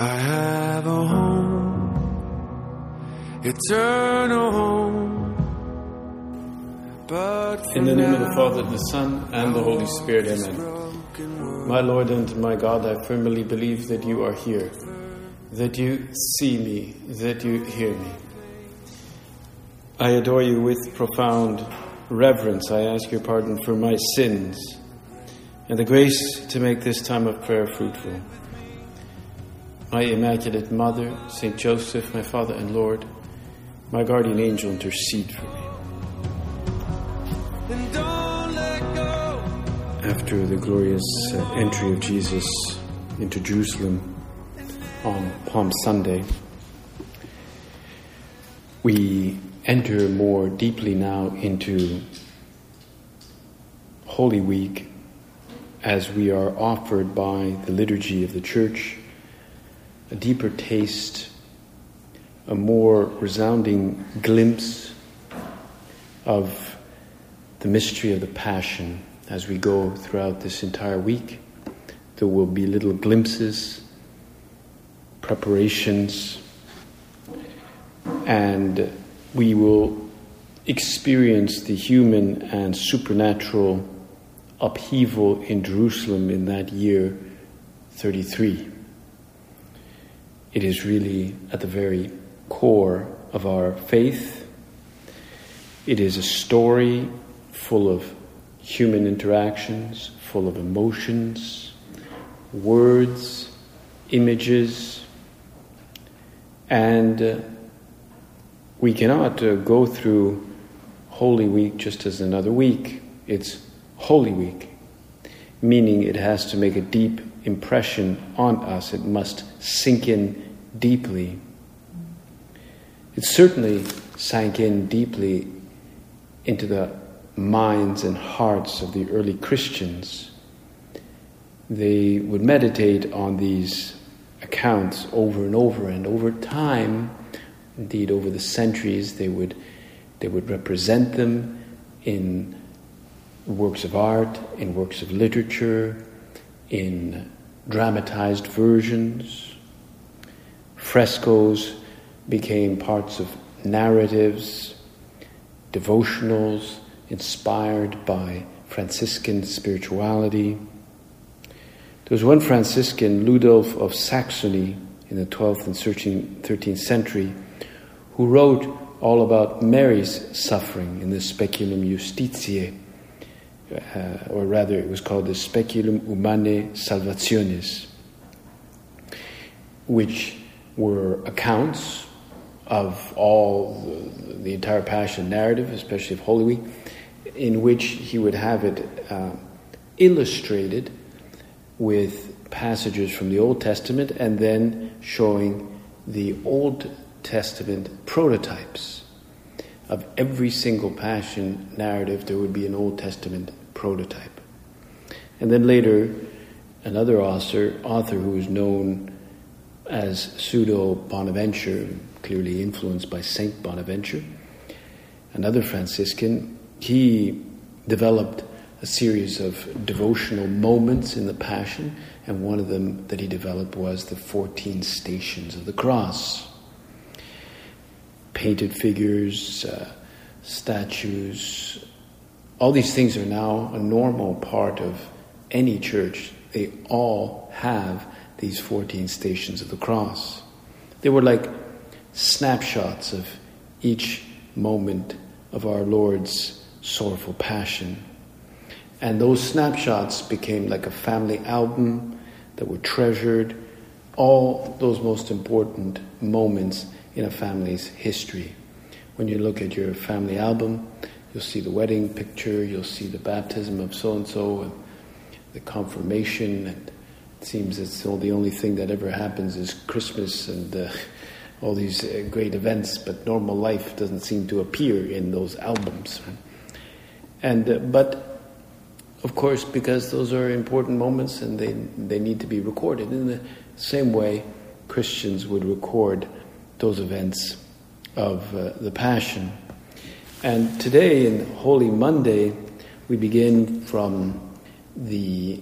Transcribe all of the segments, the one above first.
I have a home, eternal home. But In the name of the Father, the Son, and the Holy Spirit, amen. My Lord and my God, I firmly believe that you are here, that you see me, that you hear me. I adore you with profound reverence. I ask your pardon for my sins and the grace to make this time of prayer fruitful. My Immaculate Mother, Saint Joseph, my Father and Lord, my guardian angel, intercede for me. and don't let go. After the glorious uh, entry of Jesus into Jerusalem on Palm Sunday, we enter more deeply now into Holy Week as we are offered by the liturgy of the Church a deeper taste, a more resounding glimpse of the mystery of the Passion as we go throughout this entire week. There will be little glimpses, preparations, and we will experience the human and supernatural upheaval in Jerusalem in that year 33. It is really at the very core of our faith. It is a story full of human interactions, full of emotions, words, images, and uh, we cannot uh, go through Holy Week just as another week. It's Holy Week, meaning it has to make a deep impression on us. It must sink in deeply. It certainly sank in deeply into the minds and hearts of the early Christians. They would meditate on these accounts over and over, and over time, indeed over the centuries, they would, they would represent them in works of art, in works of literature, in dramatized versions. Frescoes became parts of narratives, devotionals inspired by Franciscan spirituality. There was one Franciscan, Ludolf of Saxony, in the 12th and 13th century, who wrote all about Mary's suffering in the Speculum Justitiae, uh, or rather, it was called the Speculum Humanae Salvationis, which were accounts of all the, the entire Passion narrative, especially of Holy Week, in which he would have it uh, illustrated with passages from the Old Testament and then showing the Old Testament prototypes. Of every single Passion narrative, there would be an Old Testament prototype. And then later, another author, author who is known as Pseudo Bonaventure, clearly influenced by Saint Bonaventure, another Franciscan, he developed a series of devotional moments in the Passion, and one of them that he developed was the 14 Stations of the Cross. Painted figures, uh, statues, all these things are now a normal part of any church. They all have these 14 Stations of the Cross. They were like snapshots of each moment of our Lord's sorrowful passion. And those snapshots became like a family album that were treasured, all those most important moments in a family's history. When you look at your family album, you'll see the wedding picture, you'll see the baptism of so and so, and the confirmation. And it seems it's all the only thing that ever happens is Christmas and uh, all these uh, great events, but normal life doesn't seem to appear in those albums. And uh, but of course, because those are important moments and they, they need to be recorded. In the same way, Christians would record those events of uh, the Passion. And today, in Holy Monday, we begin from the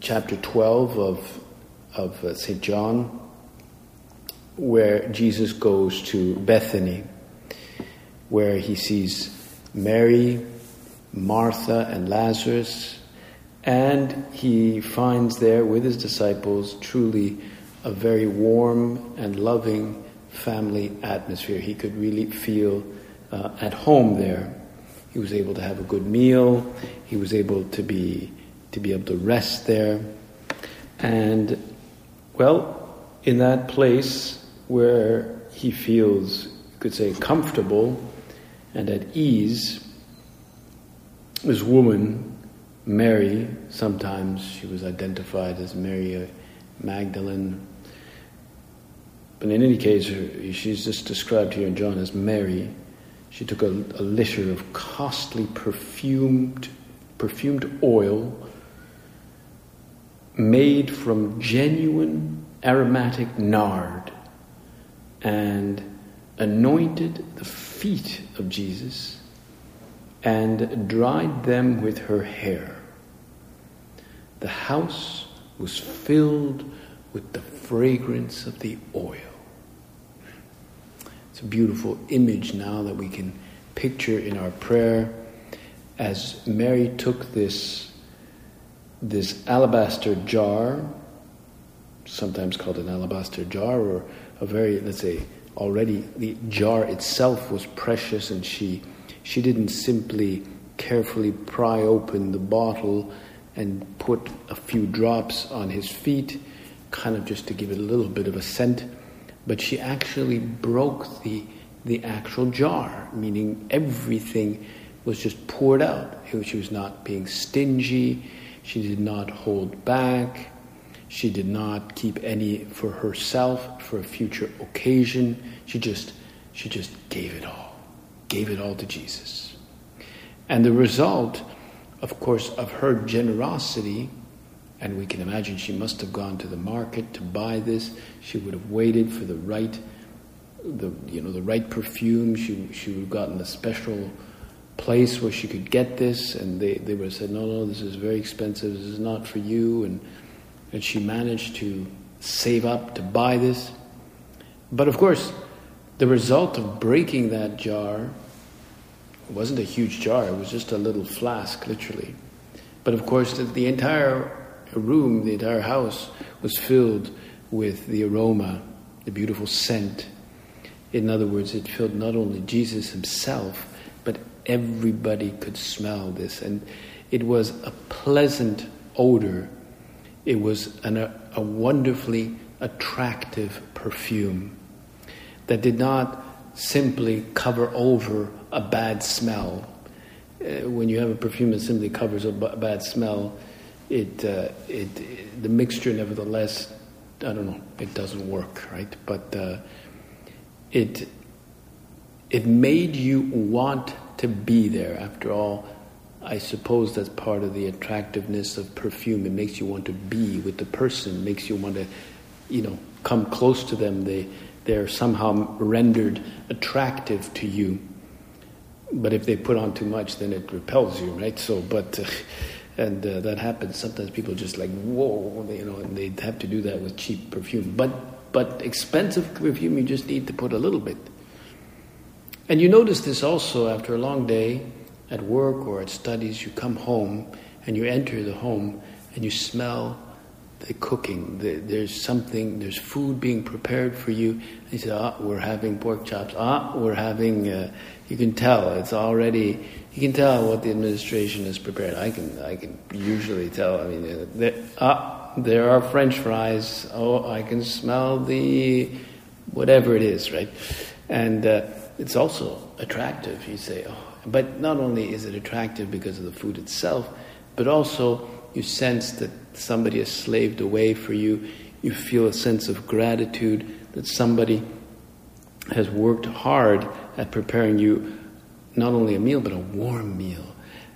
chapter 12 of, of uh, St. John, where Jesus goes to Bethany, where he sees Mary, Martha, and Lazarus, and he finds there with his disciples truly a very warm and loving family atmosphere. He could really feel uh, at home there. He was able to have a good meal. He was able to be to be able to rest there, and well, in that place where he feels, you could say, comfortable and at ease, this woman, Mary, sometimes she was identified as Mary Magdalene, but in any case, she's just described here in John as Mary. She took a, a litter of costly perfumed, perfumed oil made from genuine aromatic nard and anointed the feet of Jesus and dried them with her hair. The house was filled with the fragrance of the oil. A beautiful image now that we can picture in our prayer. As Mary took this, this alabaster jar, sometimes called an alabaster jar, or a very, let's say, already the jar itself was precious, and she, she didn't simply carefully pry open the bottle and put a few drops on his feet, kind of just to give it a little bit of a scent but she actually broke the, the actual jar, meaning everything was just poured out. She was not being stingy, she did not hold back, she did not keep any for herself for a future occasion. She just, she just gave it all, gave it all to Jesus. And the result, of course, of her generosity and we can imagine she must have gone to the market to buy this. She would have waited for the right, the you know the right perfume. She she would have gotten a special place where she could get this, and they, they would have said, no, no, this is very expensive. This is not for you. And and she managed to save up to buy this. But of course, the result of breaking that jar wasn't a huge jar. It was just a little flask, literally. But of course, the, the entire room, the entire house was filled with the aroma, the beautiful scent. In other words, it filled not only Jesus himself, but everybody could smell this. And it was a pleasant odor. It was an, a, a wonderfully attractive perfume that did not simply cover over a bad smell. Uh, when you have a perfume that simply covers a bad smell, it, uh, it, the mixture, nevertheless, I don't know, it doesn't work, right? But uh, it, it made you want to be there. After all, I suppose that's part of the attractiveness of perfume. It makes you want to be with the person, makes you want to, you know, come close to them. They, they're somehow rendered attractive to you. But if they put on too much, then it repels you, right? So, but. Uh, and uh, that happens. Sometimes people just like whoa, you know, and they have to do that with cheap perfume. But but expensive perfume, you just need to put a little bit. And you notice this also after a long day at work or at studies. You come home and you enter the home and you smell the cooking. The, there's something. There's food being prepared for you. And you say, "Ah, we're having pork chops. Ah, we're having." Uh, you can tell it's already you can tell what the administration is prepared. I can, I can usually tell. I mean, there, ah, there are French fries. Oh, I can smell the whatever it is, right? And uh, it's also attractive. You say, oh, but not only is it attractive because of the food itself, but also you sense that somebody has slaved away for you. You feel a sense of gratitude that somebody has worked hard at preparing you not only a meal, but a warm meal,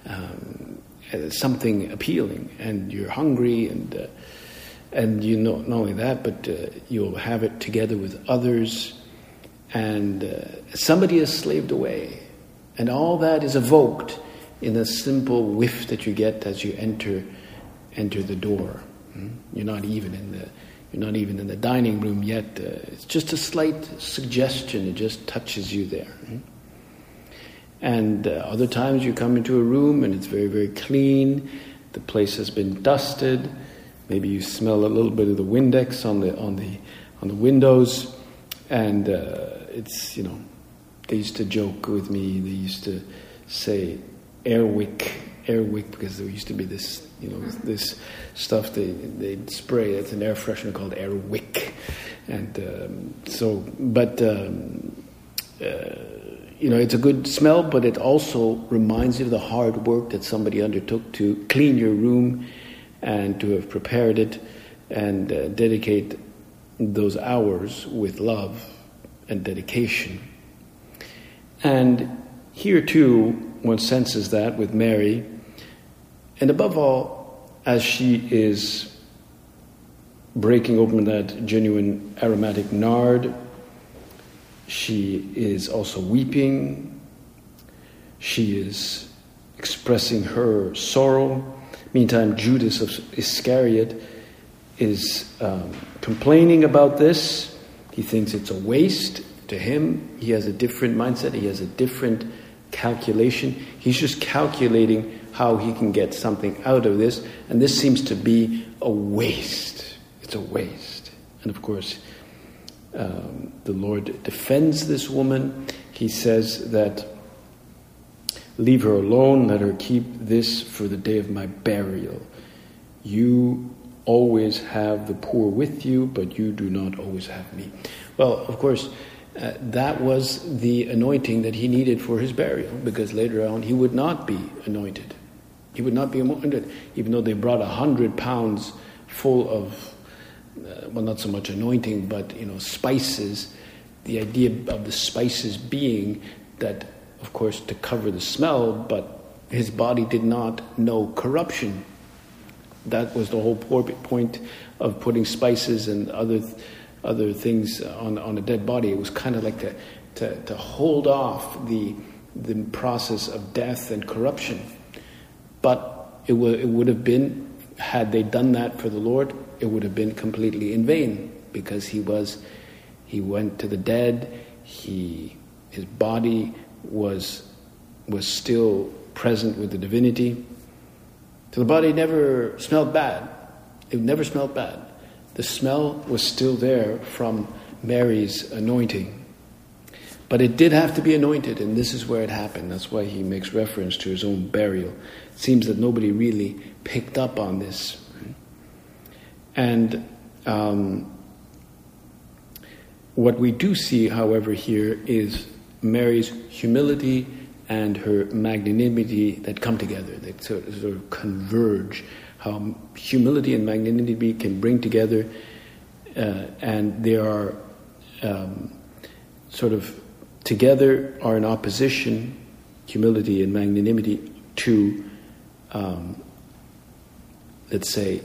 um, something appealing, and you're hungry, and uh, and you know not only that, but uh, you'll have it together with others, and uh, somebody has slaved away, and all that is evoked in a simple whiff that you get as you enter enter the door. Hmm? You're not even in the you're not even in the dining room yet. Uh, it's just a slight suggestion, it just touches you there. And uh, other times you come into a room and it's very, very clean, the place has been dusted, maybe you smell a little bit of the Windex on the, on the, on the windows, and uh, it's, you know, they used to joke with me, they used to say Airwick, Airwick, because there used to be this, you know, this stuff they they'd spray. It's an air freshener called Airwick, and um, so, but um, uh, you know, it's a good smell, but it also reminds you of the hard work that somebody undertook to clean your room and to have prepared it and uh, dedicate those hours with love and dedication. And here too, one senses that with Mary, and above all, as she is breaking open that genuine aromatic nard, she is also weeping, she is expressing her sorrow. Meantime, Judas of Iscariot is um, complaining about this. He thinks it's a waste to him. He has a different mindset, he has a different calculation. He's just calculating how he can get something out of this, and this seems to be a waste. It's a waste. And of course, um, the Lord defends this woman. He says that, Leave her alone, let her keep this for the day of my burial. You always have the poor with you, but you do not always have me. Well, of course, uh, that was the anointing that he needed for his burial, because later on he would not be anointed. He would not be anointed, even though they brought a hundred pounds full of, uh, well, not so much anointing, but you know, spices. The idea of the spices being that, of course, to cover the smell, but his body did not know corruption. That was the whole point of putting spices and other other things on, on a dead body. It was kind of like to, to, to hold off the, the process of death and corruption. But it, w- it would have been, had they done that for the Lord, it would have been completely in vain because he was, he went to the dead, he, his body was, was still present with the divinity. So the body never smelled bad. It never smelled bad the smell was still there from Mary's anointing. But it did have to be anointed, and this is where it happened. That's why he makes reference to his own burial. It seems that nobody really picked up on this. And um, what we do see, however, here is Mary's humility and her magnanimity that come together, that sort of, sort of converge how humility and magnanimity can bring together, uh, and they are um, sort of together are in opposition, humility and magnanimity, to, um, let's say,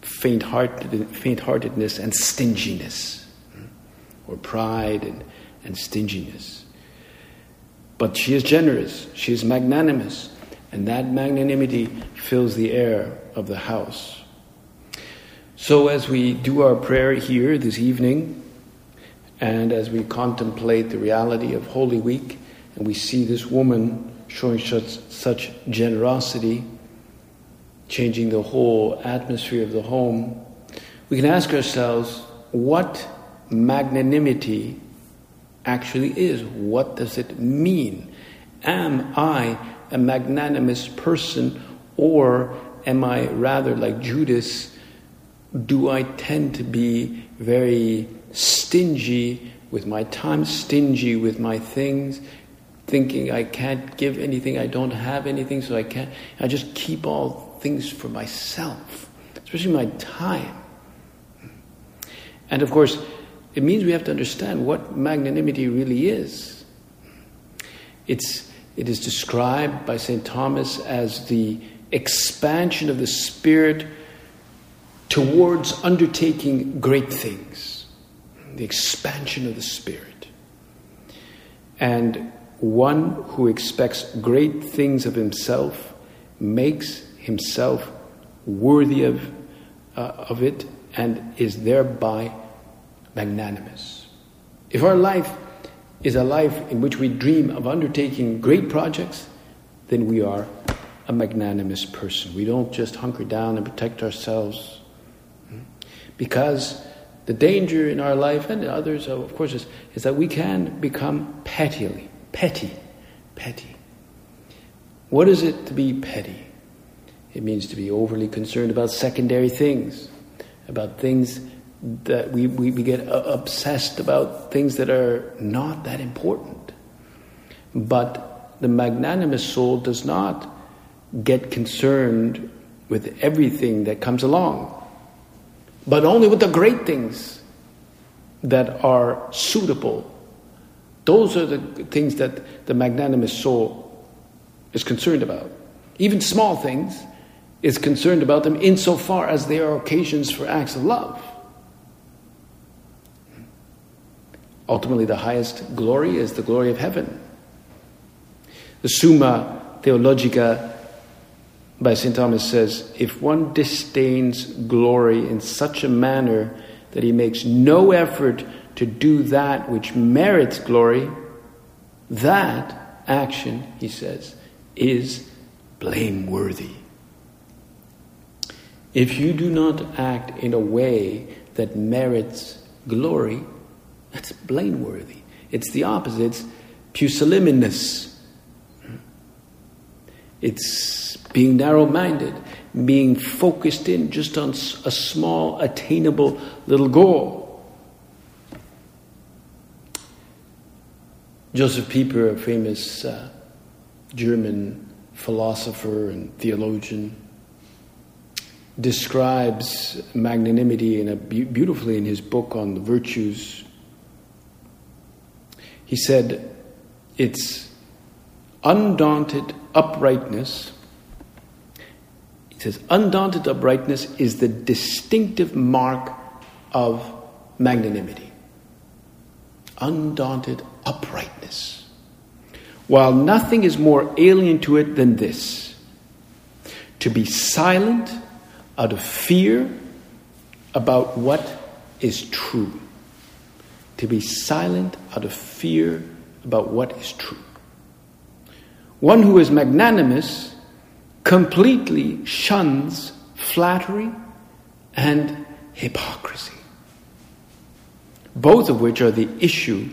faint-hearted, faint-heartedness and stinginess, or pride and, and stinginess. But she is generous, she is magnanimous, and that magnanimity fills the air of the house. So, as we do our prayer here this evening, and as we contemplate the reality of Holy Week, and we see this woman showing such, such generosity, changing the whole atmosphere of the home, we can ask ourselves what magnanimity actually is. What does it mean? Am I a magnanimous person or am I rather like Judas? Do I tend to be very stingy with my time, stingy with my things, thinking I can't give anything, I don't have anything, so I can't, I just keep all things for myself, especially my time. And of course, it means we have to understand what magnanimity really is. It's, it is described by St. Thomas as the expansion of the Spirit towards undertaking great things, the expansion of the Spirit. And one who expects great things of himself makes himself worthy of uh, of it and is thereby magnanimous. If our life is a life in which we dream of undertaking great projects, then we are a magnanimous person. We don't just hunker down and protect ourselves. Because the danger in our life and in others, of course, is, is that we can become pettily, petty, petty. What is it to be petty? It means to be overly concerned about secondary things, about things that we, we, we get uh, obsessed about things that are not that important. But the magnanimous soul does not get concerned with everything that comes along, but only with the great things that are suitable. Those are the things that the magnanimous soul is concerned about. Even small things is concerned about them insofar as they are occasions for acts of love. Ultimately, the highest glory is the glory of heaven. The Summa Theologica by St. Thomas says if one disdains glory in such a manner that he makes no effort to do that which merits glory, that action, he says, is blameworthy. If you do not act in a way that merits glory, that's blameworthy. It's the opposite. It's pusillanimous. It's being narrow minded, being focused in just on a small, attainable little goal. Josef Pieper, a famous uh, German philosopher and theologian, describes magnanimity in a beautifully in his book on the virtues he said, It's undaunted uprightness. He says, undaunted uprightness is the distinctive mark of magnanimity. Undaunted uprightness. While nothing is more alien to it than this to be silent out of fear about what is true to be silent out of fear about what is true. One who is magnanimous completely shuns flattery and hypocrisy, both of which are the issue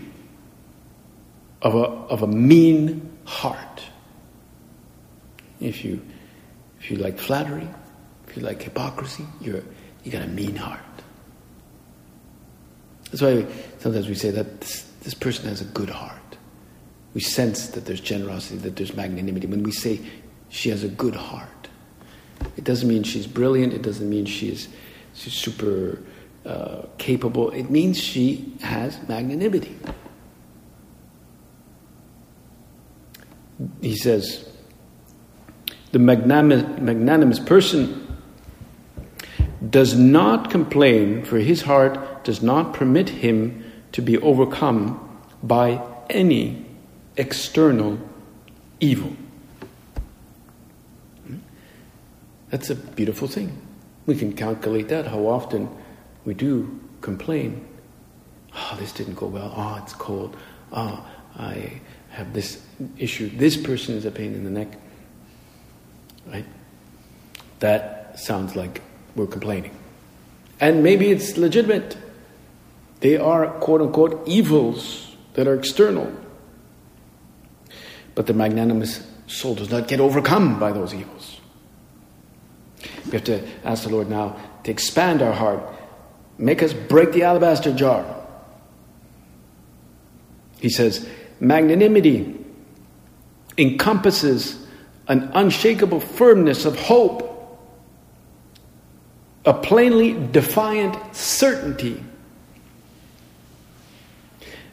of a, of a mean heart. If you, if you like flattery, if you like hypocrisy, you're, you got a mean heart. That's why sometimes we say that this, this person has a good heart. We sense that there's generosity, that there's magnanimity. When we say she has a good heart, it doesn't mean she's brilliant, it doesn't mean she's, she's super uh, capable. It means she has magnanimity. He says, the magnanimous, magnanimous person does not complain, for his heart does not permit him to be overcome by any external evil. That's a beautiful thing. We can calculate that, how often we do complain. Oh, this didn't go well. Oh, it's cold. Oh, I have this issue. This person is a pain in the neck. Right? That sounds like we're complaining. And maybe it's legitimate. They are quote unquote evils that are external. But the magnanimous soul does not get overcome by those evils. We have to ask the Lord now to expand our heart, make us break the alabaster jar. He says, magnanimity encompasses an unshakable firmness of hope a plainly defiant certainty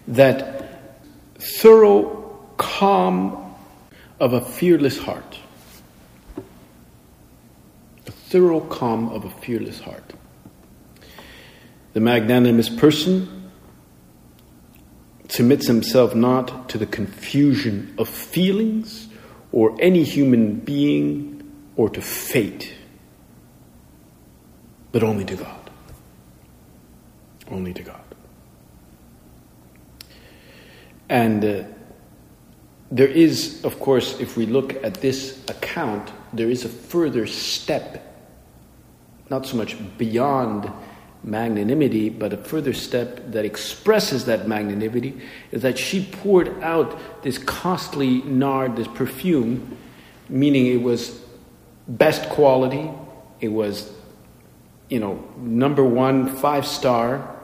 that thorough calm of a fearless heart. A thorough calm of a fearless heart. The magnanimous person submits himself not to the confusion of feelings or any human being or to fate but only to God. Only to God. And uh, there is, of course, if we look at this account, there is a further step, not so much beyond magnanimity, but a further step that expresses that magnanimity is that she poured out this costly nard, this perfume, meaning it was best quality, it was, you know, number one, five star,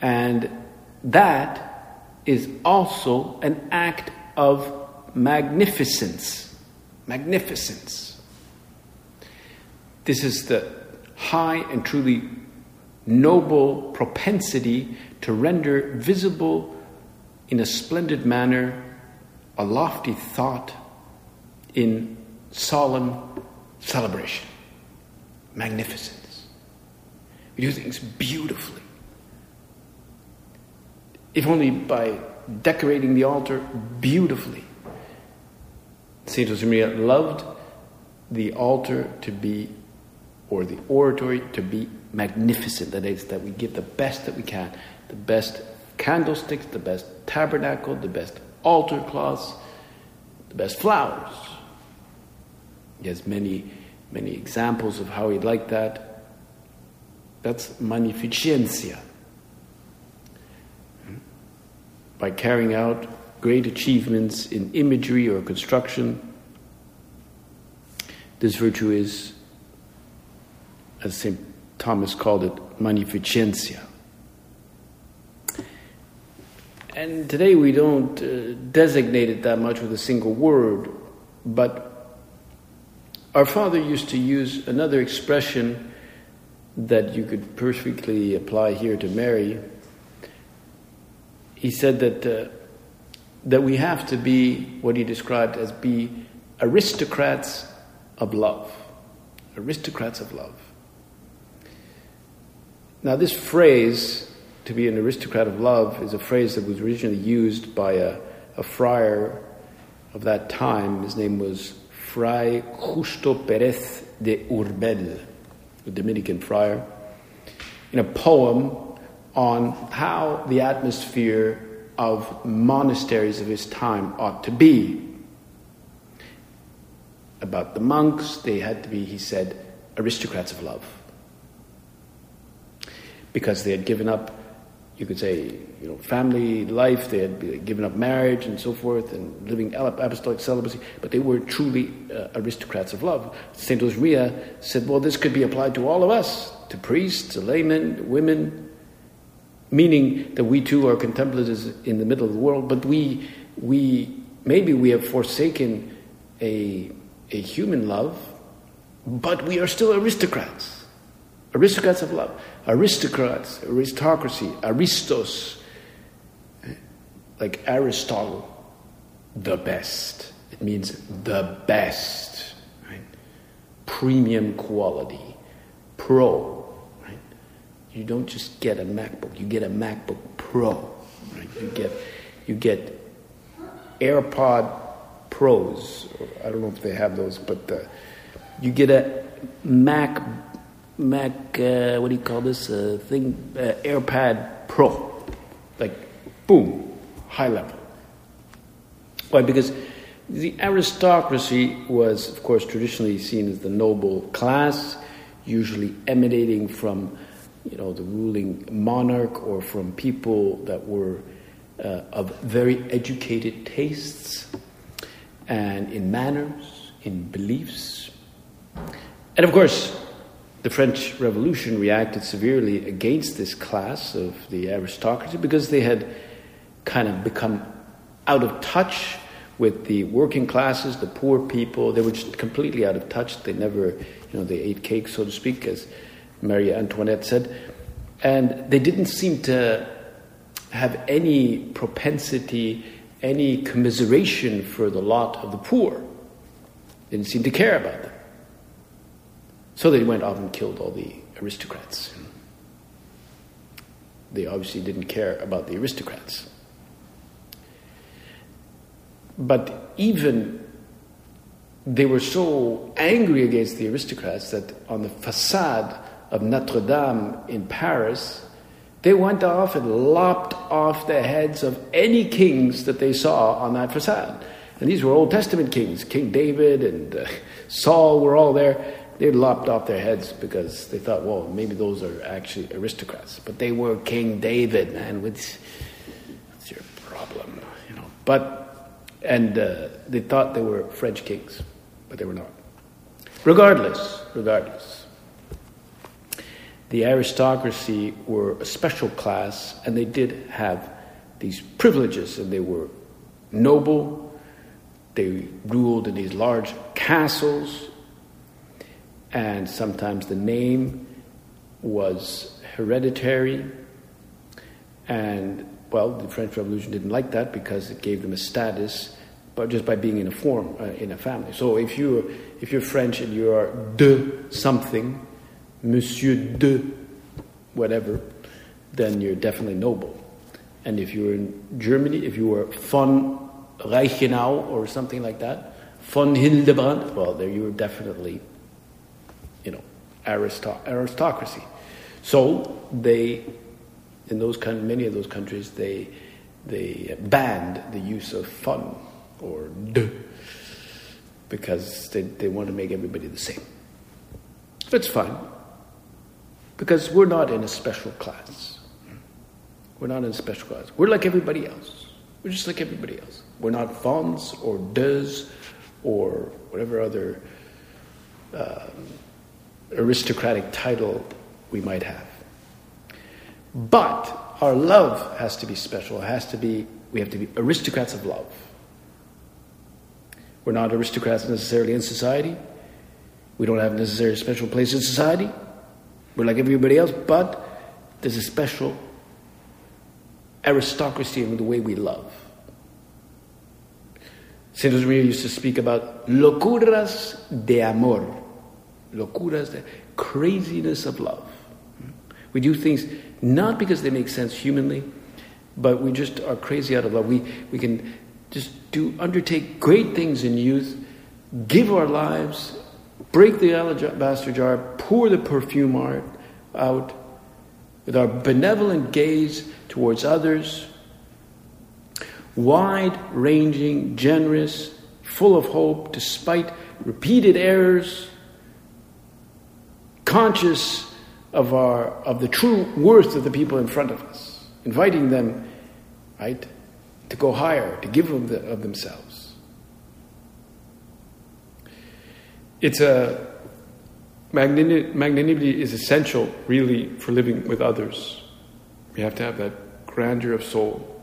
and that is also an act of magnificence. Magnificence. This is the high and truly noble propensity to render visible in a splendid manner a lofty thought in solemn celebration. Magnificence. We do things beautifully. If only by decorating the altar beautifully. Saint Josemaria loved the altar to be or the oratory to be magnificent. That is, that we give the best that we can the best candlesticks, the best tabernacle, the best altar cloths, the best flowers. He has many, many examples of how he liked that. That's magnificencia. By carrying out great achievements in imagery or construction, this virtue is as St. Thomas called it, magnificencia. And today we don't uh, designate it that much with a single word, but our father used to use another expression that you could perfectly apply here to Mary. He said that, uh, that we have to be what he described as be aristocrats of love. Aristocrats of love. Now, this phrase, to be an aristocrat of love, is a phrase that was originally used by a, a friar of that time. His name was Fray Justo Perez de Urbel, a Dominican friar, in a poem on how the atmosphere of monasteries of his time ought to be. About the monks, they had to be, he said, aristocrats of love because they had given up, you could say, you know, family life, they had given up marriage and so forth, and living apostolic celibacy, but they were truly uh, aristocrats of love. St. Josemaria said, well, this could be applied to all of us, to priests, to laymen, women, meaning that we too are contemplatives in the middle of the world, but we, we maybe we have forsaken a, a human love, but we are still aristocrats, aristocrats of love aristocrats, aristocracy, aristos, like Aristotle, the best. It means the best, right? Premium quality, pro? You don't just get a MacBook, you get a MacBook Pro, right? You get, you get AirPod Pros, I don't know if they have those, but uh, you get a Mac Mac, uh, what do you call this uh, thing? Uh, AirPad Pro. Like, boom, high level. Why? Because the aristocracy was, of course, traditionally seen as the noble class, usually emanating from, you know, the ruling monarch or from people that were uh, of very educated tastes and in manners, in beliefs. And of course, the French Revolution reacted severely against this class of the aristocracy because they had kind of become out of touch with the working classes, the poor people. They were just completely out of touch. They never, you know, they ate cake, so to speak, as Marie Antoinette said. And they didn't seem to have any propensity, any commiseration for the lot of the poor. They didn't seem to care about them. So they went off and killed all the aristocrats. They obviously didn't care about the aristocrats. But even they were so angry against the aristocrats that on the facade of Notre Dame in Paris, they went off and lopped off the heads of any kings that they saw on that facade. And these were Old Testament kings. King David and uh, Saul were all there. They lopped off their heads because they thought, well, maybe those are actually aristocrats. But they were King David, man. What's, what's your problem? You know. But and uh, they thought they were French kings, but they were not. Regardless, regardless, the aristocracy were a special class, and they did have these privileges, and they were noble they ruled in these large castles, and sometimes the name was hereditary. And, well, the French Revolution didn't like that because it gave them a status but just by being in a form, uh, in a family. So if, you, if you're French and you are de something, Monsieur de whatever, then you're definitely noble. And if you were in Germany, if you were von Reichenau or something like that, von Hildebrand, well, there you were definitely, you know, aristo- aristocracy. So they, in those many of those countries, they they banned the use of von or de because they, they want to make everybody the same. It's fine because we're not in a special class. We're not in a special class. We're like everybody else. We're just like everybody else. We're not Fons or does or whatever other um, aristocratic title we might have. But our love has to be special. It has to be, we have to be aristocrats of love. We're not aristocrats necessarily in society. We don't have necessarily a special place in society. We're like everybody else, but there's a special aristocracy in the way we love. Saint Josemaria used to speak about locuras de amor, locuras, de craziness of love. We do things not because they make sense humanly, but we just are crazy out of love. We, we can just do undertake great things in youth, give our lives, break the alabaster jar, pour the perfume out with our benevolent gaze towards others, wide ranging, generous, full of hope, despite repeated errors, conscious of, our, of the true worth of the people in front of us, inviting them, right, to go higher, to give of, the, of themselves. It's a magnanimity is essential, really, for living with others. We have to have that grandeur of soul.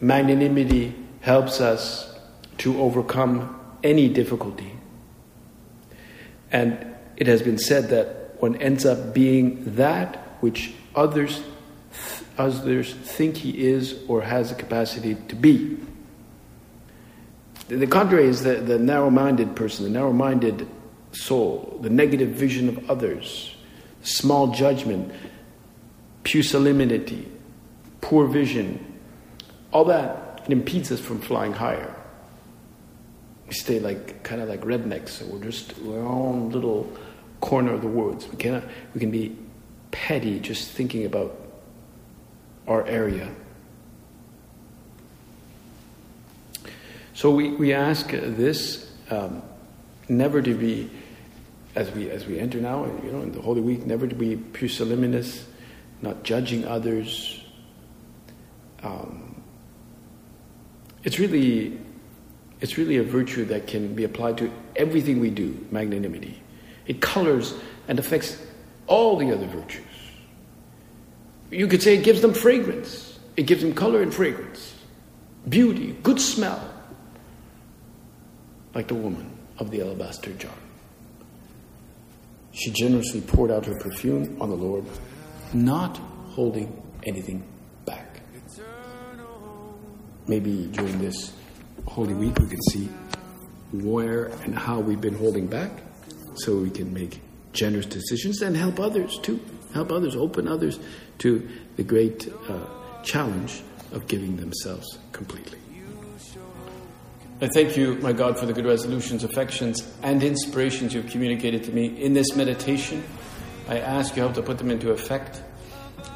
Magnanimity helps us to overcome any difficulty. And it has been said that one ends up being that which others others think he is or has the capacity to be. The contrary is the, the narrow minded person, the narrow minded soul, the negative vision of others, small judgment, pusillanimity, poor vision, all that impedes us from flying higher. We stay like kind of like rednecks, so we're just we're our own little corner of the woods. We cannot we can be petty just thinking about our area. So we, we ask this um, never to be as we as we enter now, you know, in the Holy Week, never to be pusillanimous, not judging others. Um, it's really it's really a virtue that can be applied to everything we do. Magnanimity, it colors and affects all the other virtues. You could say it gives them fragrance. It gives them color and fragrance, beauty, good smell, like the woman of the alabaster jar. She generously poured out her perfume on the Lord, not holding anything back. Maybe during this Holy Week we can see where and how we've been holding back so we can make generous decisions and help others too. Help others, open others to the great uh, challenge of giving themselves completely. I thank you, my God, for the good resolutions, affections, and inspirations you've communicated to me in this meditation. I ask you help to put them into effect.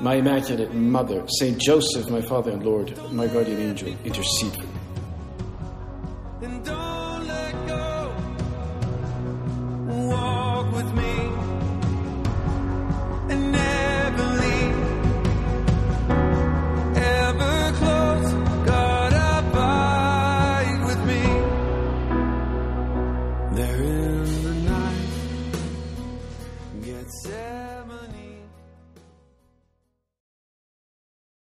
My Immaculate Mother, Saint Joseph, my Father and Lord, my guardian angel, intercede